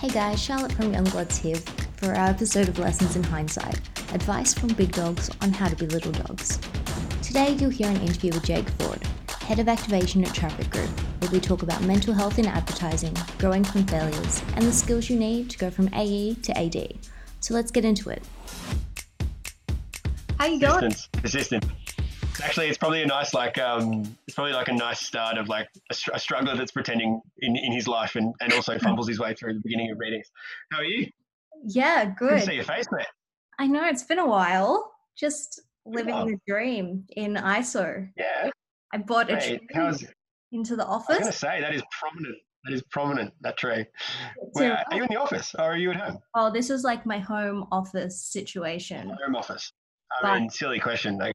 Hey guys, Charlotte from Youngbloods here for our episode of Lessons in Hindsight advice from big dogs on how to be little dogs. Today you'll hear an interview with Jake Ford, Head of Activation at Traffik Group, where we talk about mental health in advertising, growing from failures, and the skills you need to go from AE to AD. So let's get into it. How you going? Persistence. Actually, it's probably a nice like um, it's probably like a nice start of like a, a struggler that's pretending in, in his life and, and also fumbles his way through the beginning of meetings. How are you? Yeah, Good good. to see your face, man. I know it's been a while. Just living the dream in ISO. Yeah. I bought a Hey, tree how's into the office. I was gonna say that is prominent. That is prominent. That tree. Where are you in the office or are you at home? oh, this is like my home office situation. Home office. I But- mean, silly question. Like,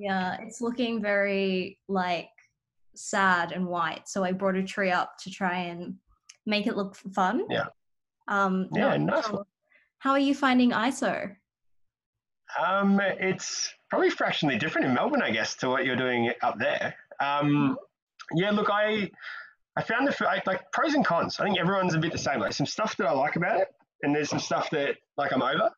Yeah, it's looking very like sad and white. So I brought a tree up to try and make it look fun. Yeah. Um, Yeah, not nice one. How are you finding ISO? Um, it's probably fractionally different in Melbourne, I guess, to what you're doing up there. Um, yeah, look, I I found the like pros and cons. I think everyone's a bit the same. Like some stuff that I like about it, and there's some stuff that like I'm over.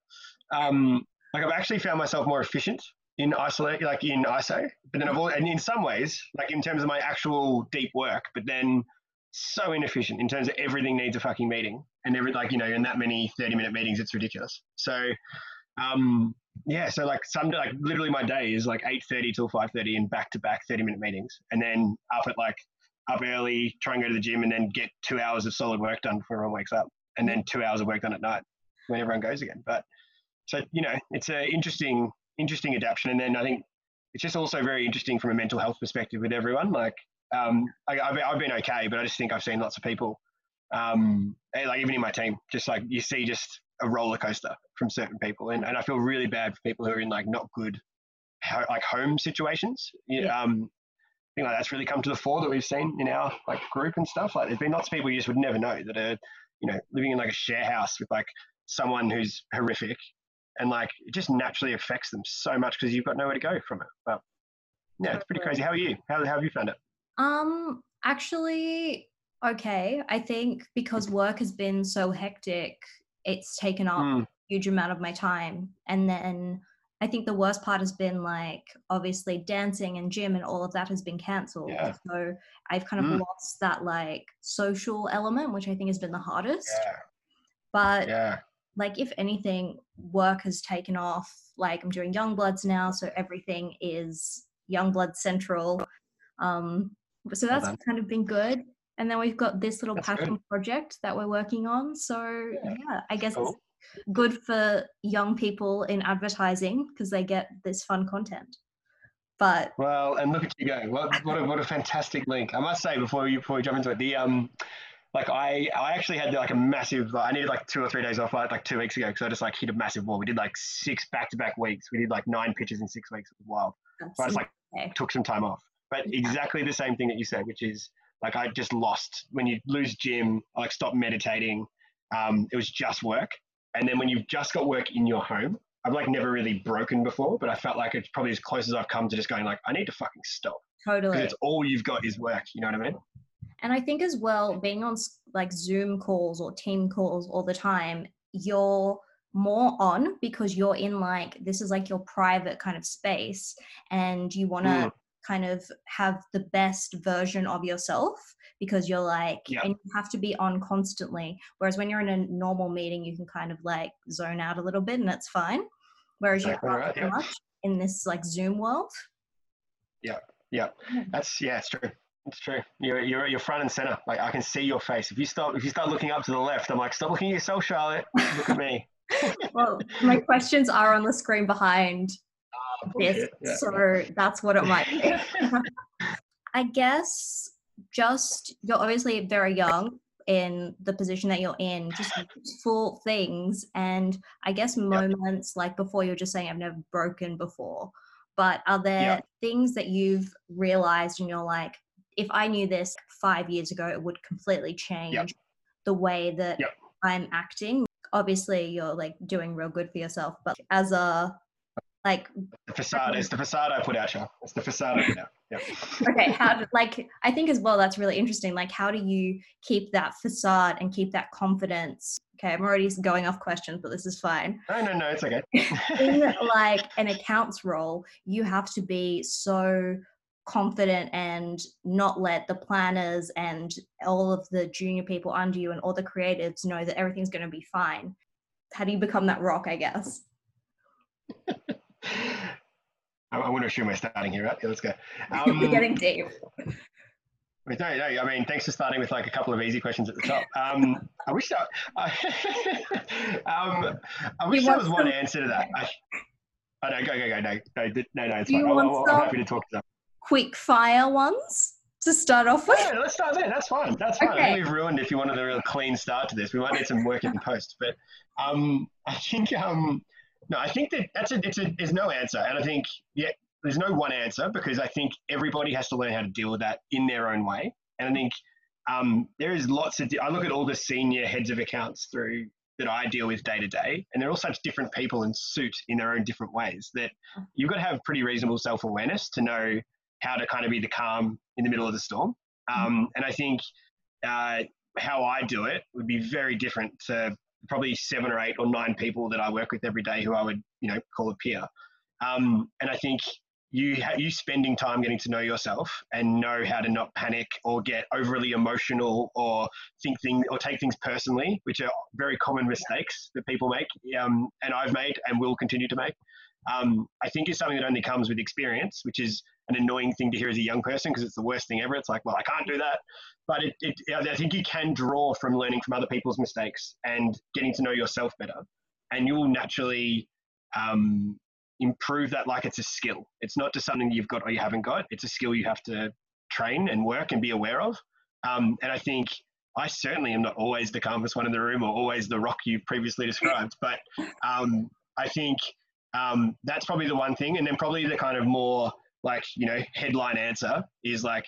Um, like I've actually found myself more efficient in isolate, like in ISO. But then I've all, and in some ways, like in terms of my actual deep work, but then so inefficient in terms of everything needs a fucking meeting, and every like you know in that many 30 minute meetings, it's ridiculous. So. Um, yeah, so like some like literally my day is like eight thirty till five thirty and back to back thirty minute meetings, and then up at like up early, try and go to the gym, and then get two hours of solid work done before everyone wakes up, and then two hours of work done at night when everyone goes again. But so you know, it's a interesting interesting adaptation, and then I think it's just also very interesting from a mental health perspective with everyone. Like um, I, I've I've been okay, but I just think I've seen lots of people, um, eh, like even in my team, just like you see just a roller coaster from certain people, and, and I feel really bad for people who are in like not good, like home situations. Yeah. Yeah. Um, I think like that's really come to the fore that we've seen in our like group and stuff. Like there's been lots of people you just would never know that are, you know, living in like a share house with like someone who's horrific, and like it just naturally affects them so much because you've got nowhere to go from it. But yeah, it's pretty crazy. How are you? How, how have you found it? Um, actually, okay. I think because work has been so hectic, it's taken up Mm, a huge amount of my time. And then I think the worst part has been like obviously dancing and gym and all of that has been cancelled. Yeah. So I've kind of Mm. lost that like social element, which I think has been the hardest. yeah, But yeah, like if anything, work has taken off. Like I'm doing Youngbloods now, so everything is Youngblood Central. Um, so that's done. kind of been good. And then we've got this little That's good. passion project that we're working on. So Yeah, yeah, I guess cool. it's good for young people in advertising because they get this fun content. But Well, and look at you go. What what a, what a fantastic link. I must say before you before we jump into it, the um, like I I actually had like a massive. Like, I needed like two or three days off like, two weeks ago because I just like hit a massive wall. We did like six back to back weeks. We did like nine pitches in six weeks. It was wild. So I just like took some time off. But exactly the same thing that you said, which is like I just lost when you lose gym. I like stopped meditating. Um, it was just work, and then when you've just got work in your home, I've like never really broken before, but I felt like it's probably as close as I've come to just going like I need to fucking stop Totally. because it's all you've got is work. You know what I mean? And I think as well, being on like Zoom calls or team calls all the time, you're more on because you're in like this is like your private kind of space and you want to Mm. kind of have the best version of yourself because you're like and you have to be on constantly whereas when you're in a normal meeting you can kind of like zone out a little bit and that's fine whereas you can't right, yeah. much in this like zoom world Yeah, Yeah. that's yeah, it's true. It's true. You're you're you're front and center. Like I can see your face. If you stop, if you start looking up to the left, I'm like, stop looking at yourself, Charlotte. Look at me. well my questions are on the screen behind Ah, this. Yeah. so that's what it might be. I guess just you're obviously very young in the position that you're in, just full things, and I guess moments like before you're just saying I've never broken before. But are there Yeah. things that you've realized and you're like, if I knew this five years ago, it would completely change the way that Yep. I'm acting? Obviously, you're like doing real good for yourself, but as a like The facade. It's the facade I put out, Charlotte. It's the facade I put out. Yeah. okay. How do, like I think as well that's really interesting. Like how do you keep that facade and keep that confidence? Okay, I'm already going off questions, but this is fine. No, no, no, it's okay. In like an accounts role, you have to be so confident and not let the planners and all of the junior people under you and all the creatives know that everything's going to be fine. How do you become that rock, I guess? I, I want to assume we're starting here, right? Yeah, let's go. Um, we're getting deep. No, no, I mean, thanks for starting with like a couple of easy questions at the top. Um, I wish that, I, um, I wish there was one answer to that. I, oh, no, go, go, go. No, no, no, no, it's fine. I, am happy to talk to them. Quick fire ones to start off with? Yeah, let's start there. That's fine. That's fine. Okay. we've ruined if you wanted a real clean start to this. We might need some work in post. But um, I think, um, no, I think that that's a, it's a, there's no answer. And I think, yeah, there's no one answer because I think everybody has to learn how to deal with that in their own way. And I think um, there is lots of, I look at all the senior heads of accounts through that I deal with day to day, and they're all such different people and suit in their own different ways that you've got to have pretty reasonable self awareness to know how to kind of be the calm in the middle of the storm. Um, and I think uh, how I do it would be very different to probably seven or eight or nine people that I work with every day who I would, you know, call a peer. Um, and I think you ha- you spending time getting to know yourself and know how to not panic or get overly emotional or think things or take things personally, which are very common mistakes that people make, um, and I've made and will continue to make. Um, I think is something that only comes with experience, which is an annoying thing to hear as a young person because it's the worst thing ever. It's like, well, I can't do that. But it, it, I think you can draw from learning from other people's mistakes and getting to know yourself better. And you'll naturally um, improve that like it's a skill. It's not just something you've got or you haven't got. It's a skill you have to train and work and be aware of. Um, and I think I certainly am not always the calmest one in the room or always the rock you previously described. But um, I think um, that's probably the one thing. And then probably the kind of more like, you know, headline answer is like,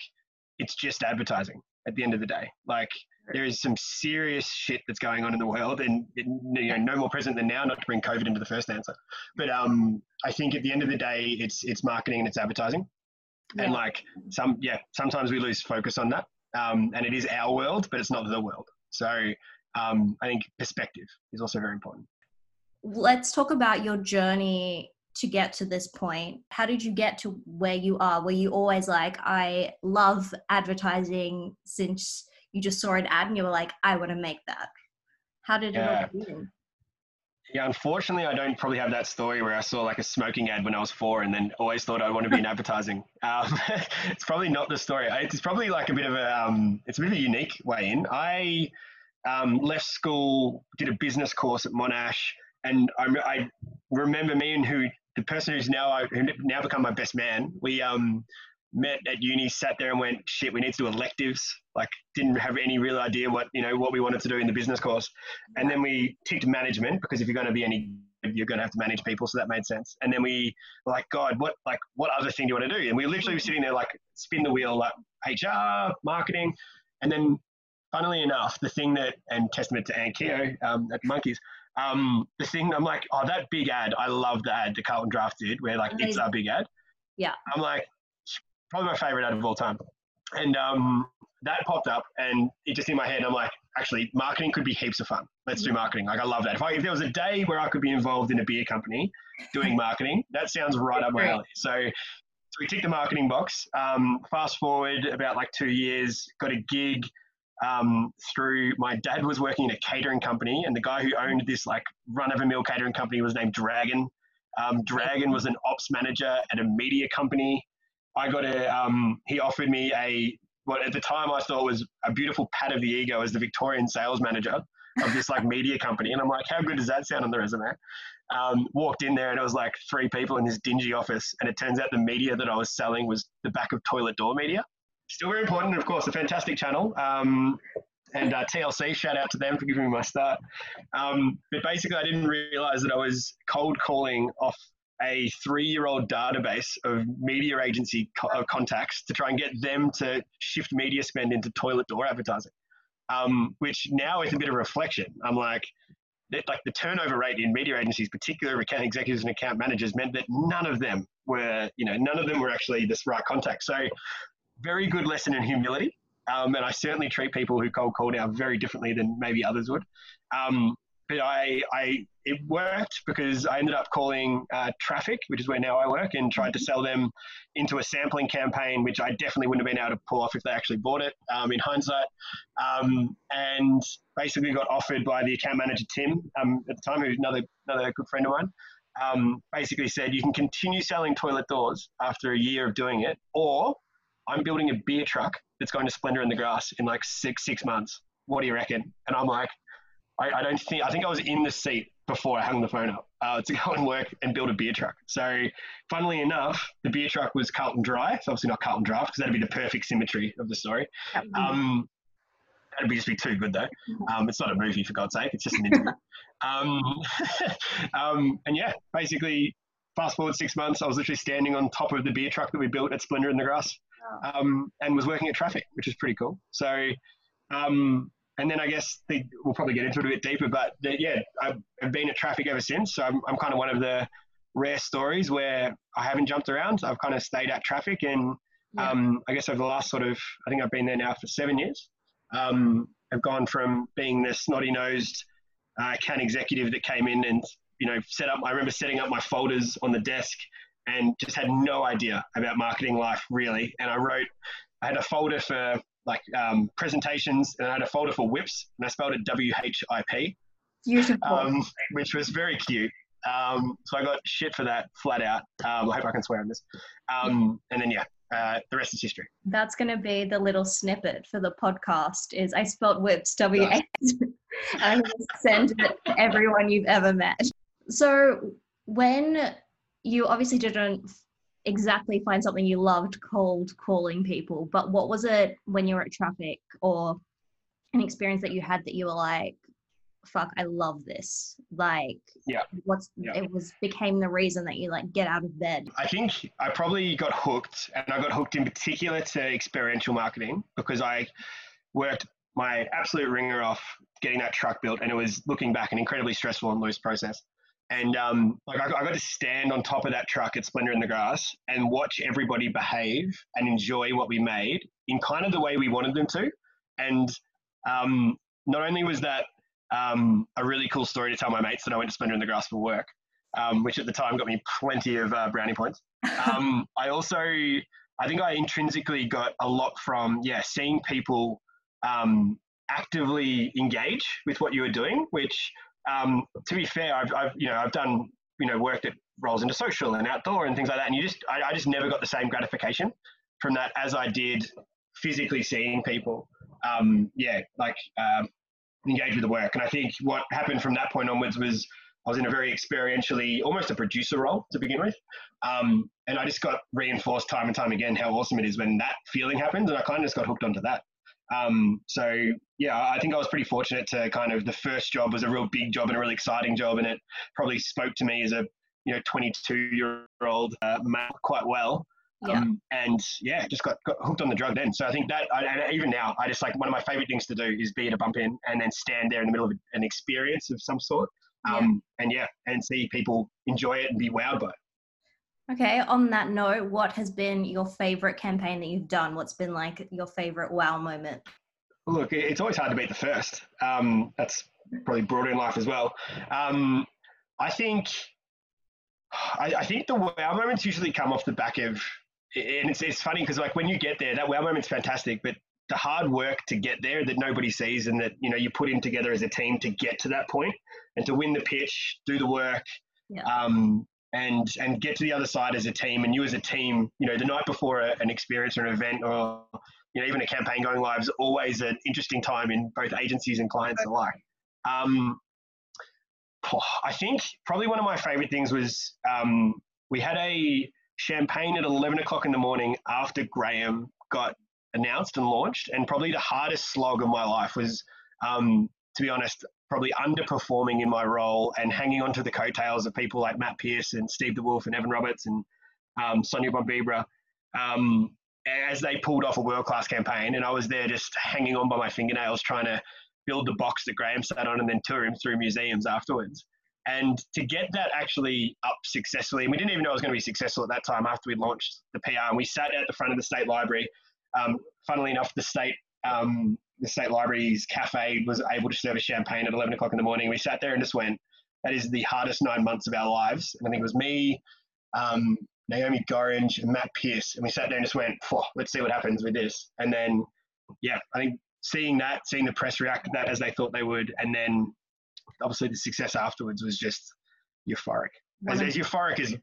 it's just advertising at the end of the day. Like, there is some serious shit that's going on in the world, and you know, no more present than now. Not to bring COVID into the first answer, but um, I think at the end of the day, it's it's marketing and it's advertising, yeah. and like some yeah, sometimes we lose focus on that, um, and it is our world, but it's not the world. So um, I think perspective is also very important. Let's talk about your journey to get to this point. How did you get to where you are? Were you always like, I love advertising since you just saw an ad and you were like, I want to make that? How did it yeah. begin? Yeah, unfortunately, I don't probably have that story where I saw like a smoking ad when I was four and then always thought I'd want to be in advertising. Um, it's probably not the story. It's probably like a bit of a, um, it's a bit of a unique way in. I um, left school, did a business course at Monash, and I, I remember me and who the person who's now who now become my best man. We um, met at uni, sat there and went, shit, we need to do electives. Like didn't have any real idea what, you know, what we wanted to do in the business course. And then we ticked management because if you're going to be any, you're going to have to manage people. So that made sense. And then we were like, God, what, like, what other thing do you want to do? And we literally were sitting there like spin the wheel, like HR, marketing. And then funnily enough, the thing that, and testament to Ann Keogh um, at Monkeys, um, the thing I'm like, oh, that big ad, I love the ad the Carlton Draft did, where like Amazing. it's our big ad. Yeah. I'm like, probably my favorite ad of all time. And um, that popped up, and it just in my head, I'm like, actually, marketing could be heaps of fun. Let's do marketing. Like, I love that. If, I, if there was a day where I could be involved in a beer company doing marketing, that sounds right up my alley. So, so we ticked the marketing box. Um, fast forward about like two years, got a gig um, through my dad was working in a catering company, and the guy who owned this like run of a mill catering company was named Dragon. Um, Dragon was an ops manager at a media company. I got a, um, he offered me a, what at the time I thought was a beautiful pat of the ego as the Victorian sales manager of this like media company. And I'm like, how good does that sound on the resume? Um, walked in there and it was like three people in this dingy office. And it turns out the media that I was selling was the back of toilet door media. Still very important, of course, a fantastic channel. Um, and uh, TLC, shout out to them for giving me my start. Um, but basically, I didn't realize that I was cold calling off a three-year-old database of media agency co- contacts to try and get them to shift media spend into toilet door advertising. Um, which now is a bit of reflection. I'm like, like the turnover rate in media agencies, particularly account executives and account managers, meant that none of them were, you know, none of them were actually this right contact. So, very good lesson in humility. Um, and I certainly treat people who cold call now very differently than maybe others would. Um, but I, I, it worked because I ended up calling uh, Traffik, which is where now I work, and tried to sell them into a sampling campaign, which I definitely wouldn't have been able to pull off if they actually bought it. Um, in hindsight, um, and basically got offered by the account manager Tim um, at the time, who's another another good friend of mine. Um, basically said you can continue selling toilet doors after a year of doing it, or I'm building a beer truck that's going to Splendour in the Grass in like six six months. What do you reckon? And I'm like, I, I don't think I think I was in the seat before I hung the phone up uh, to go and work and build a beer truck. So, funnily enough, the beer truck was Carlton Dry. It's obviously not Carlton Draft because that'd be the perfect symmetry of the story. Um, that'd be just be too good though. Um, it's not a movie for God's sake. It's just an interview. um, um, and yeah, basically, fast forward six months, I was literally standing on top of the beer truck that we built at Splendour in the Grass, um, and was working at traffic, which is pretty cool. So. Um, and then I guess they, we'll probably get into it a bit deeper, but the, yeah, I've, I've, been at traffic ever since. So I'm, I'm kind of one of the rare stories where I haven't jumped around. I've kind of stayed at traffic, and yeah. um, I guess over the last sort of, I think I've been there now for seven years. Um, I've gone from being the snotty nosed uh, account executive that came in and you know set up. I remember setting up my folders on the desk and just had no idea about marketing life really. And I wrote, I had a folder for like um, presentations, and I had a folder for whips, and I spelled it W H I P. Beautiful. Um, which was very cute. Um, so I got shit for that flat out. Um, I hope I can swear on this. Um, and then yeah, uh, the rest is history. That's going to be the little snippet for the podcast. Is I spelled whips W H. I'm going to send it to everyone you've ever met. So when you obviously didn't exactly find something you loved cold calling people but what was it when you were at traffic or an experience that you had that you were like fuck i love this like yeah. what's yeah. it was became the reason that you like get out of bed? I think i probably got hooked and i got hooked in particular to experiential marketing because i worked my absolute ringer off getting that truck built and it was looking back an incredibly stressful and loose process and um, like I, I, got to stand on top of that truck at Splendour in the Grass and watch everybody behave and enjoy what we made in kind of the way we wanted them to. And um, not only was that um, a really cool story to tell my mates that I went to Splendour in the Grass for work, um, which at the time got me plenty of uh, brownie points. Um, I also, I think I intrinsically got a lot from yeah seeing people um, actively engage with what you were doing, which um, to be fair, I've, I've, you know I've done you know work that rolls into social and outdoor and things like that, and you just I, I just never got the same gratification from that as I did physically seeing people. Um, yeah, like um, engage with the work, and I think what happened from that point onwards was I was in a very experientially almost a producer role to begin with, um, and I just got reinforced time and time again how awesome it is when that feeling happens, and I kind of just got hooked onto that. Um, so yeah, I think I was pretty fortunate to kind of the first job was a real big job and a really exciting job, and it probably spoke to me as a you know 22 year old uh, male quite well. Yeah. Um, and yeah, just got, got hooked on the drug then. So I think that, I, and even now, I just like one of my favorite things to do is be at a bump in and then stand there in the middle of an experience of some sort. Um, yeah. And yeah, and see people enjoy it and be wowed by it. Okay, on that note, what has been your favorite campaign that you've done? What's been like your favorite wow moment? Look, it's always hard to beat the first. Um, that's probably broader in life as well. Um, I think, I, I, think the wow moments usually come off the back of, and it's, it's funny because like when you get there, that wow moment's fantastic, but the hard work to get there that nobody sees and that you know you put in together as a team to get to that point and to win the pitch, do the work, yeah. um, and and get to the other side as a team and you as a team you know the night before a, an experience or an event or you know even a campaign going live is always an interesting time in both agencies and clients alike. Um, i think probably one of my favorite things was um, we had a champagne at 11 o'clock in the morning after graham got announced and launched and probably the hardest slog of my life was um, to be honest probably underperforming in my role and hanging on to the coattails of people like Matt Pierce and Steve DeWolf and Evan Roberts and um, Sonia Bonbibra um, as they pulled off a world class campaign. And I was there just hanging on by my fingernails trying to build the box that Graham sat on and then tour him through museums afterwards. And to get that actually up successfully, and we didn't even know it was going to be successful at that time after we launched the PR. And we sat at the front of the state library. Um, funnily enough, the state um, the state library's cafe was able to serve a champagne at 11 o'clock in the morning. We sat there and just went, that is the hardest nine months of our lives. And I think it was me, um, Naomi Gorringe, and Matt Pierce. And we sat there and just went, let's see what happens with this. And then, yeah, I think seeing that, seeing the press react to that as they thought they would, and then obviously the success afterwards was just euphoric. As, as euphoric as,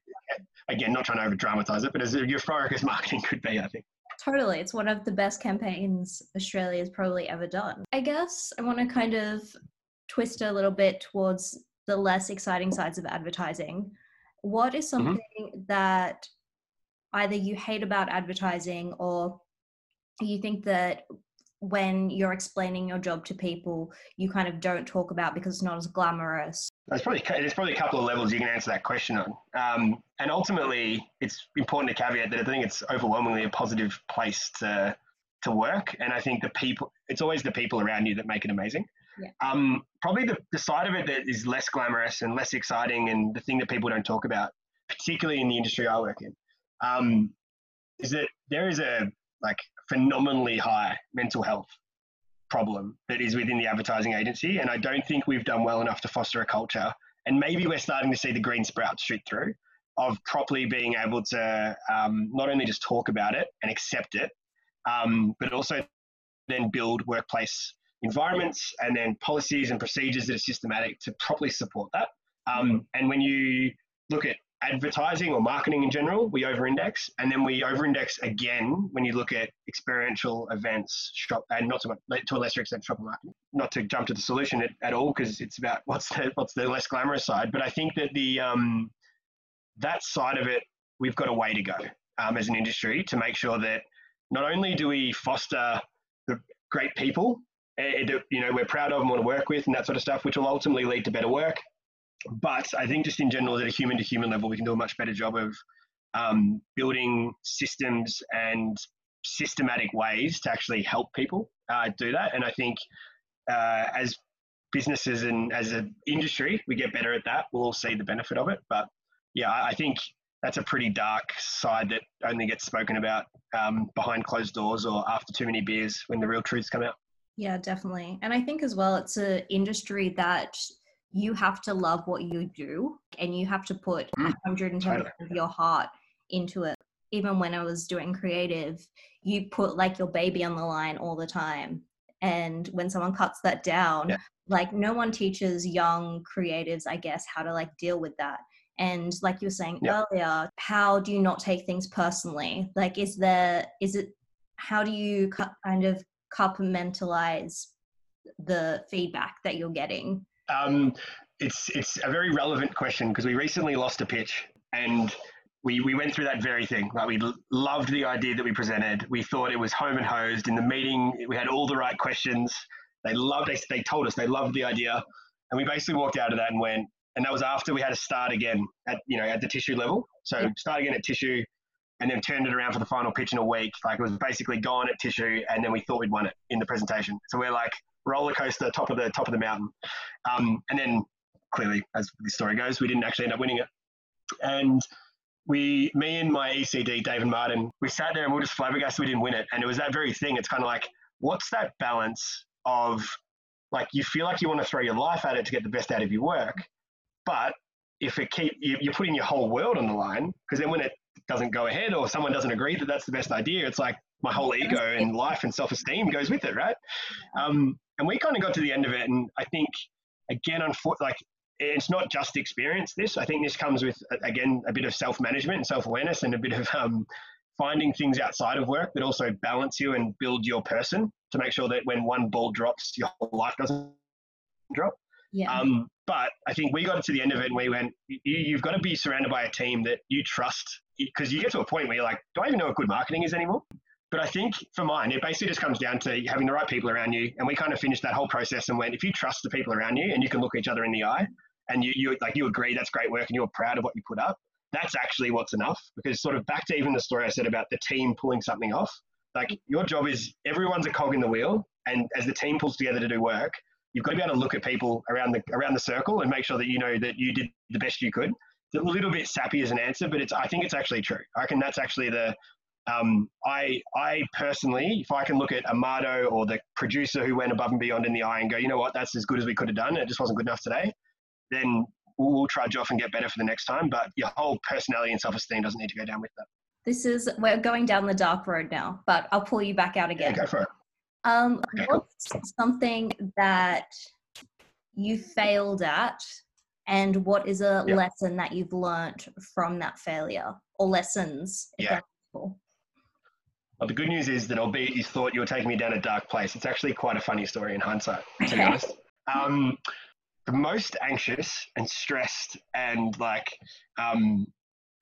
again, not trying to over dramatize it, but as euphoric as marketing could be, I think. Totally. It's one of the best campaigns Australia's probably ever done. I guess I want to kind of twist a little bit towards the less exciting sides of advertising. What is mm-hmm. something mm-hmm. that either you hate about advertising or you think that when you're explaining your job to people, you kind of don't talk about because it's not as glamorous? There's probably there's probably a couple of levels you can answer that question on, um, and ultimately, it's important to caveat that I think it's overwhelmingly a positive place to to work, and I think the people it's always the people around you that make it amazing. Yeah. Um, probably the, the side of it that is less glamorous and less exciting, and the thing that people don't talk about, particularly in the industry I work in, um, is that there is a like phenomenally high mental health problem that is within the advertising agency. And I don't think we've done well enough to foster a culture. And maybe we're starting to see the green sprouts shoot through of properly being able to um, not only just talk about it and accept it, um, but also then build workplace environments and then policies and procedures that are systematic to properly support that. Um, and when you look at advertising or marketing in general, we over-index, and then we over-index again when you look at experiential events, shop, and not to, to a lesser extent shopper marketing. Not to jump to the solution at, at all, because it's about what's the what's the less glamorous side. But I think that the um, that side of it, we've got a way to go um, as an industry to make sure that not only do we foster the great people, eh, you know, we're proud of and want to work with, and that sort of stuff, which will ultimately lead to better work but I think just in general, at a human to human level, we can do a much better job of um, building systems and systematic ways to actually help people uh, do that. And I think uh, as businesses and as an industry, we get better at that. We'll all see the benefit of it. But yeah, I think that's a pretty dark side that only gets spoken about um, behind closed doors or after too many beers when the real truths come out. Yeah, definitely. And I think as well, it's an industry that you have to love what you do and you have to put mm. 110 of your heart into it even when i was doing creative you put like your baby on the line all the time and when someone cuts that down yeah. like no one teaches young creatives i guess how to like deal with that and like you were saying yeah. earlier how do you not take things personally like is there is it how do you kind of compartmentalize the feedback that you're getting um, it's it's a very relevant question because we recently lost a pitch and we, we went through that very thing. Like we loved the idea that we presented. We thought it was home and hosed. In the meeting, we had all the right questions. They loved. They, they told us they loved the idea, and we basically walked out of that and went. And that was after we had to start again at you know at the tissue level. So yeah. start again at tissue, and then turned it around for the final pitch in a week. Like it was basically gone at tissue, and then we thought we'd won it in the presentation. So we're like, roller coaster, top of the top of the mountain. Um, and then clearly, as the story goes, we didn't actually end up winning it. And we, me and my ECD, David Martin, we sat there and we were just flabbergasted we didn't win it. And it was that very thing. It's kind of like, what's that balance of like you feel like you want to throw your life at it to get the best out of your work, but if it keep you, you're putting your whole world on the line because then when it doesn't go ahead or someone doesn't agree that that's the best idea, it's like my whole ego and life and self esteem goes with it, right? Um, and we kind of got to the end of it, and I think again, like it's not just experience. This I think this comes with again a bit of self management and self awareness, and a bit of um, finding things outside of work that also balance you and build your person to make sure that when one ball drops, your whole life doesn't drop. Yeah. Um, but I think we got to the end of it and we went, you, you've got to be surrounded by a team that you trust because you get to a point where you're like, do I even know what good marketing is anymore? But I think for mine, it basically just comes down to having the right people around you. And we kind of finished that whole process and went, if you trust the people around you and you can look each other in the eye and you, you like you agree that's great work and you're proud of what you put up, that's actually what's enough. Because sort of back to even the story I said about the team pulling something off, like your job is everyone's a cog in the wheel. And as the team pulls together to do work, you've got to be able to look at people around the around the circle and make sure that you know that you did the best you could. It's a little bit sappy as an answer, but it's I think it's actually true. I reckon that's actually the um, I I personally, if I can look at Amado or the producer who went above and beyond in the eye and go, you know what, that's as good as we could have done. It just wasn't good enough today. Then we'll, we'll trudge off and get better for the next time. But your whole personality and self esteem doesn't need to go down with that. This is we're going down the dark road now, but I'll pull you back out again. Yeah, go for it. Um, okay, what's cool. something that you failed at, and what is a yep. lesson that you've learned from that failure, or lessons? Yeah. Well, the good news is that albeit you thought you were taking me down a dark place, it's actually quite a funny story in hindsight, to okay. be honest. Um, the most anxious and stressed and like um,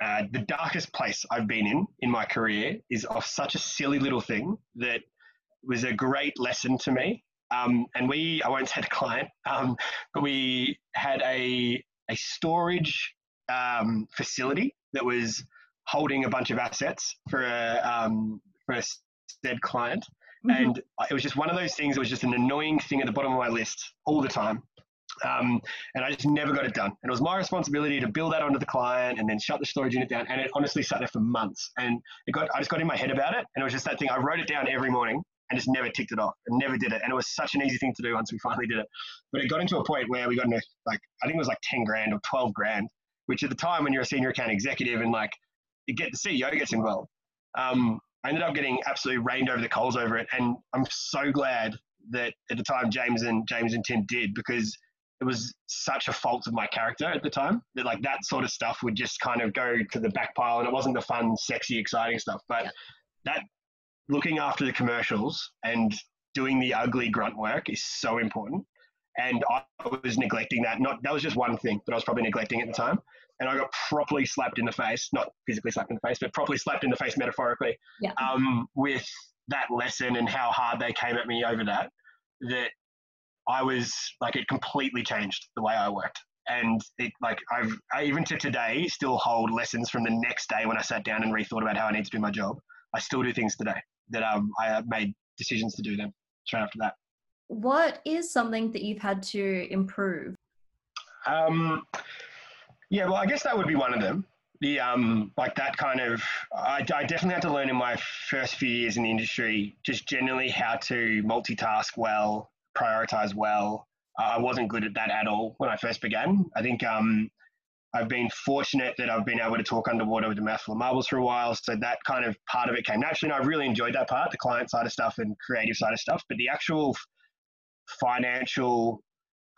uh, the darkest place I've been in in my career is of such a silly little thing that was a great lesson to me. Um, and we, I won't say the client, um, but we had a, a storage um, facility that was holding a bunch of assets for a, um, for a said client. Mm-hmm. And it was just one of those things. It was just an annoying thing at the bottom of my list all the time. Um, and I just never got it done. And it was my responsibility to build that onto the client and then shut the storage unit down. And it honestly sat there for months. And it got, I just got in my head about it. And it was just that thing. I wrote it down every morning and just never ticked it off and never did it. And it was such an easy thing to do once we finally did it. But it got into a point where we got into like, I think it was like 10 grand or 12 grand, which at the time when you're a senior account executive and like you get the CEO gets involved. Um, I ended up getting absolutely rained over the coals over it. And I'm so glad that at the time James and James and Tim did because it was such a fault of my character at the time that like that sort of stuff would just kind of go to the back pile and it wasn't the fun, sexy, exciting stuff. But yeah. that looking after the commercials and doing the ugly grunt work is so important. And I was neglecting that. Not that was just one thing that I was probably neglecting at the time. And I got properly slapped in the face, not physically slapped in the face, but properly slapped in the face metaphorically, yeah. um, with that lesson and how hard they came at me over that. That I was like it completely changed the way I worked. And it like I've I, even to today still hold lessons from the next day when I sat down and rethought about how I need to do my job. I still do things today that um, I made decisions to do them straight after that. What is something that you've had to improve? Um, yeah, well, I guess that would be one of them. The um, like that kind of, I, I definitely had to learn in my first few years in the industry, just generally how to multitask well, prioritize well. I wasn't good at that at all when I first began. I think um, I've been fortunate that I've been able to talk underwater with the mouthful of marbles for a while. So that kind of part of it came naturally. And I really enjoyed that part, the client side of stuff and creative side of stuff. But the actual financial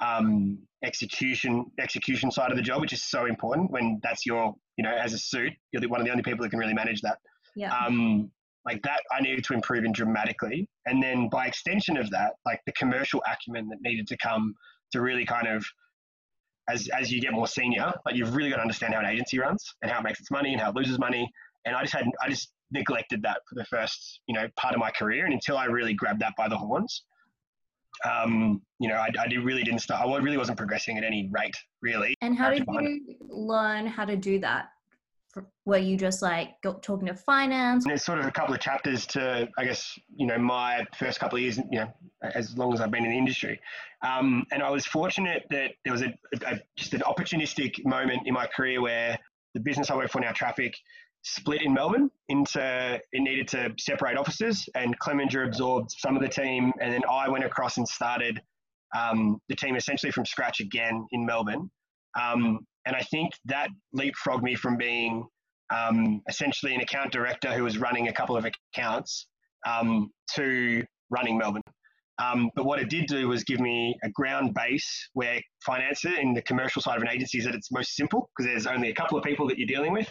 um, execution execution side of the job, which is so important when that's your, you know, as a suit, you're one of the only people that can really manage that. Yeah. Um, like that I needed to improve in dramatically. And then by extension of that, like the commercial acumen that needed to come to really kind of as as you get more senior, like you've really got to understand how an agency runs and how it makes its money and how it loses money. And I just had I just neglected that for the first you know part of my career, and until I really grabbed that by the horns, um, you know, I, I really didn't start. I really wasn't progressing at any rate, really. And how did you learn how to do that? were you just like got talking to finance? And there's sort of a couple of chapters to, I guess, you know, my first couple of years, you know, as long as I've been in the industry. Um, and I was fortunate that there was a, a, just an opportunistic moment in my career where the business I work for now, Traffik, split in Melbourne into it needed to separate offices, and Clemenger absorbed some of the team, and then I went across and started um, the team essentially from scratch again in Melbourne. Um, and I think that leapfrogged me from being um, essentially an account director who was running a couple of accounts um, to running Melbourne. Um, but what it did do was give me a ground base where finance in the commercial side of an agency is at its most simple because there's only a couple of people that you're dealing with.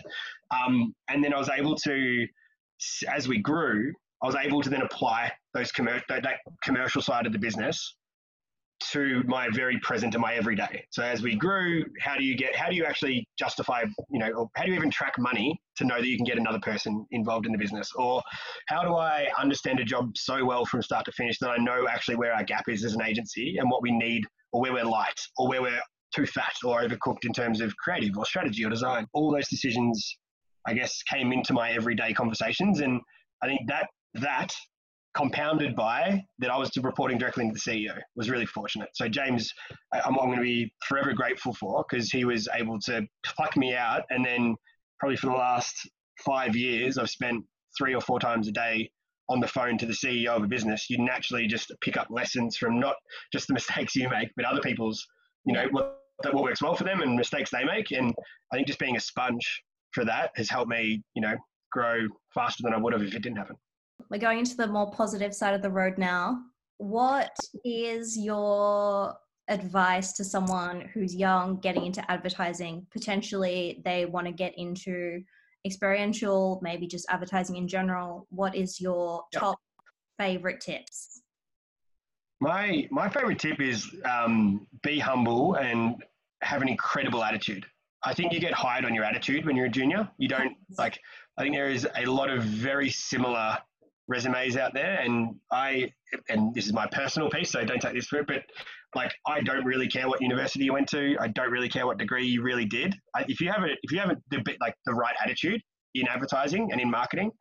Um, and then I was able to, as we grew, I was able to then apply those commer- that commercial side of the business to my very present to my everyday. So as we grew, how do you get how do you actually justify, you know, or how do you even track money to know that you can get another person involved in the business? Or how do I understand a job so well from start to finish that I know actually where our gap is as an agency and what we need or where we're light or where we're too fat or overcooked in terms of creative or strategy or design. All those decisions I guess came into my everyday conversations and I think that that compounded by that I was reporting directly into the CEO was really fortunate. So James, I'm, I'm going to be forever grateful for because he was able to pluck me out, and then probably for the last five years, I've spent three or four times a day on the phone to the CEO of a business. You naturally just pick up lessons from not just the mistakes you make, but other people's, you know, what what works well for them and mistakes they make. And I think just being a sponge for that has helped me, you know, grow faster than I would have if it didn't happen. We're going into the more positive side of the road now. What is your advice to someone who's young, getting into advertising? Potentially, they want to get into experiential, maybe just advertising in general. What is your yep. top favorite tips? My my favorite tip is um, be humble and have an incredible attitude. I think you get hired on your attitude when you're a junior. You don't like. I think there is a lot of very similar resumes out there, and I and this is my personal piece, so don't take this for it. But like, I don't really care what university you went to. I don't really care what degree you really did. I, if you have a if you have a, the bit like the right attitude in advertising and in marketing,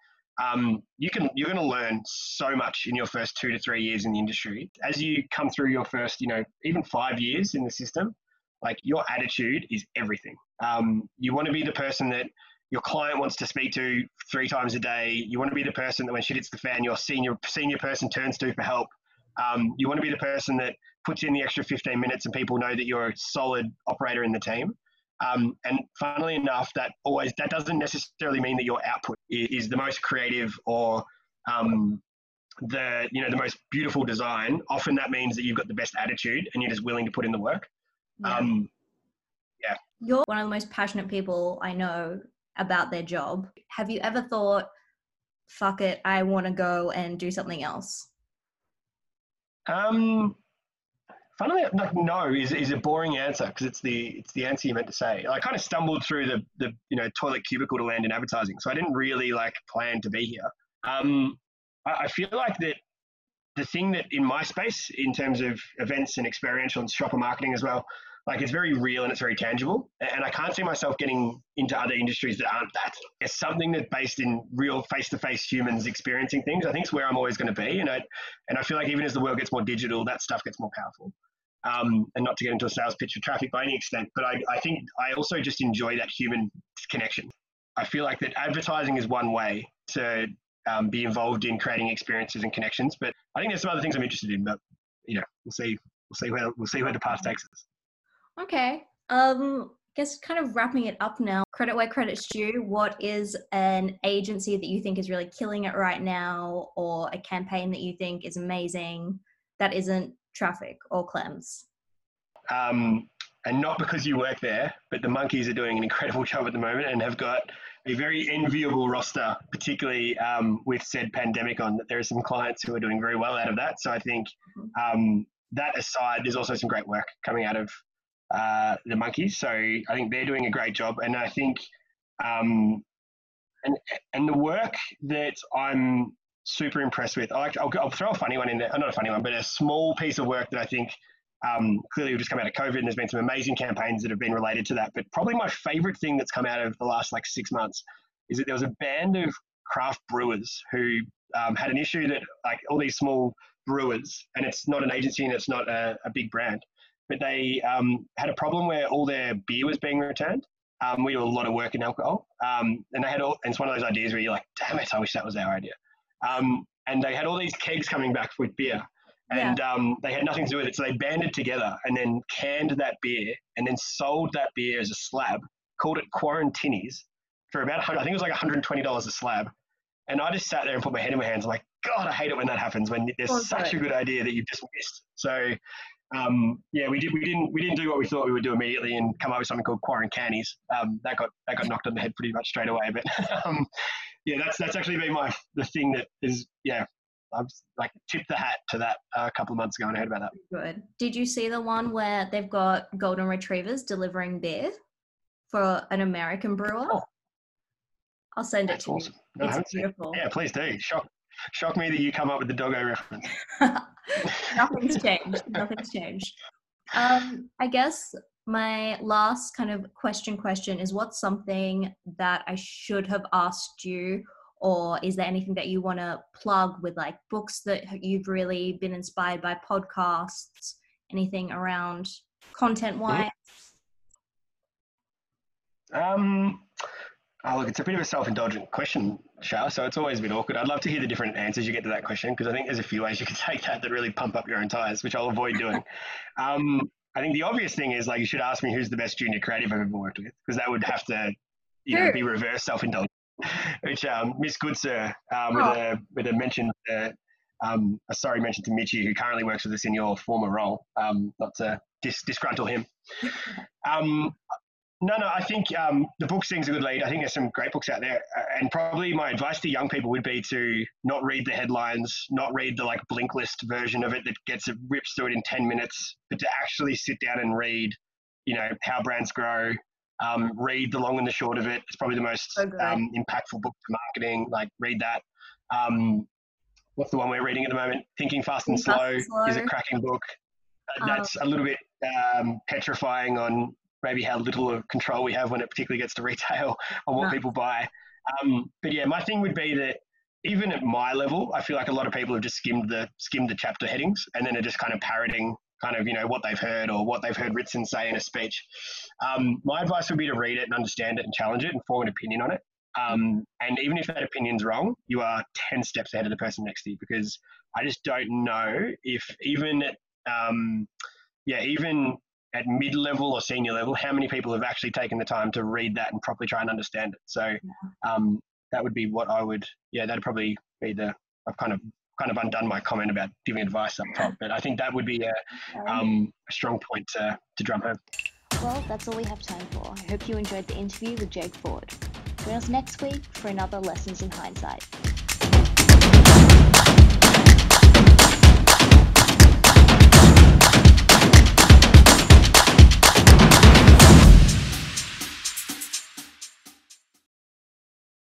um, you can you're going to learn so much in your first two to three years in the industry. As you come through your first, you know, even five years in the system, like your attitude is everything. Um, you want to be the person that your client wants to speak to three times a day. You want to be the person that when shit hits the fan, your senior senior person turns to for help. Um, you want to be the person that puts in the extra 15 minutes and people know that you're a solid operator in the team. Um, and funnily enough, that always that doesn't necessarily mean that your output is, the most creative or um, the you know the most beautiful design. Often that means that you've got the best attitude and you're just willing to put in the work. Yeah. Um, yeah. You're one of the most passionate people I know about their job. Have you ever thought, "Fuck it, I want to go and do something else"? Um, Funnily, like no is, is a boring answer because it's the it's the answer you meant to say. I kind of stumbled through the the you know toilet cubicle to land in advertising, so I didn't really like plan to be here. Um, I, I feel like that the thing that in my space, in terms of events and experiential and shopper marketing as well, like it's very real and it's very tangible. And I can't see myself getting into other industries that aren't that. It's something that's based in real face-to-face humans experiencing things. I think it's where I'm always going to be. And I and I feel like even as the world gets more digital, that stuff gets more powerful. Um, and not to get into a sales pitch for traffic by any extent, but I, I think I also just enjoy that human connection. I feel like that advertising is one way to um, be involved in creating experiences and connections, but I think there's some other things I'm interested in. But you know, we'll see. We'll see where we'll see where the path takes us. Okay. Um, guess kind of wrapping it up now. Credit where credit's due. What is an agency that you think is really killing it right now, or a campaign that you think is amazing that isn't traffic or Clems? Um, and not because you work there, but the monkeys are doing an incredible job at the moment and have got a very enviable roster, particularly um, with said pandemic on. That there are some clients who are doing very well out of that. So I think mm-hmm. um, that aside, there's also some great work coming out of uh, the monkeys. So I think they're doing a great job, and I think um, and and the work that I'm super impressed with. I will I'll throw a funny one in there, not a funny one, but a small piece of work that I think um, clearly we've just come out of COVID and there's been some amazing campaigns that have been related to that. But probably my favorite thing that's come out of the last like six months is that there was a band of craft brewers who um, had an issue that like all these small brewers, and it's not an agency and it's not a, a big brand, but they um, had a problem where all their beer was being returned. Um, we do a lot of work in alcohol, um, and they had all, and it's one of those ideas where you're like, damn it, I wish that was our idea. Um, and they had all these kegs coming back with beer, and yeah. um, they had nothing to do with it. So they banded together and then canned that beer and then sold that beer as a slab, called it Quarantinis for about, I think it was like $120 a slab. And I just sat there and put my head in my hands. I'm like, God, I hate it when that happens when there's oh, such a good idea that you've just missed. So um, yeah, we did. We didn't. We didn't do what we thought we would do immediately and come up with something called quarantinis. Um, that got that got knocked on the head pretty much straight away. But um, yeah, that's that's actually been my the thing that is yeah. I've like tipped the hat to that uh, a couple of months ago and I heard about that. Good. Did you see the one where they've got golden retrievers delivering beer for an American brewer? Oh. I'll send it to awesome. you. No, it's beautiful. Yeah, please do. Shock, shock me that you come up with the doggo reference. Nothing's changed. Nothing's changed. Um, I guess my last kind of question question is what's something that I should have asked you or is there anything that you want to plug with like books that you've really been inspired by podcasts anything around content wise um oh, look it's a bit of a self-indulgent question Shah, so it's always a bit awkward i'd love to hear the different answers you get to that question because i think there's a few ways you can take that that really pump up your own tires which i'll avoid doing um, i think the obvious thing is like you should ask me who's the best junior creative i've ever worked with because that would have to you know, be reverse self-indulgent which um, Miss Goodsir, um, with, oh. a, with a mention, uh, um, a sorry mention to Mitchy, who currently works with us in your former role, um, not to dis- disgruntle him. Um, no, no, I think um, the book sings a good lead. I think there's some great books out there. Uh, and probably my advice to young people would be to not read the headlines, not read the like Blinkist version of it that gets it rips through it in 10 minutes, but to actually sit down and read, you know, how brands grow, um, read the long and the short of it. It's probably the most um, impactful book for marketing. Like, read that. Um, what's the one we're reading at the moment? Thinking Fast and, Slow, Fast and Slow, is a cracking book. Uh, that's a little bit um, petrifying on maybe how little of control we have when it particularly gets to retail on what no. people buy. Um, but yeah, my thing would be that even at my level, I feel like a lot of people have just skimmed the skimmed the chapter headings and then are just kind of parroting kind of you know what they've heard or what they've heard Ritson say in a speech. Um, my advice would be to read it and understand it and challenge it and form an opinion on it. Um, and even if that opinion's wrong, you are ten steps ahead of the person next to you because I just don't know if even um, yeah even at mid level or senior level, how many people have actually taken the time to read that and properly try and understand it. So um, that would be what I would yeah that'd probably be the I've kind of kind of undone my comment about giving advice up top, but I think that would be a, um, a strong point to, to drum home. Well, that's all we have time for. I hope you enjoyed the interview with Jake Ford. Join us next week for another Lessons in Hindsight.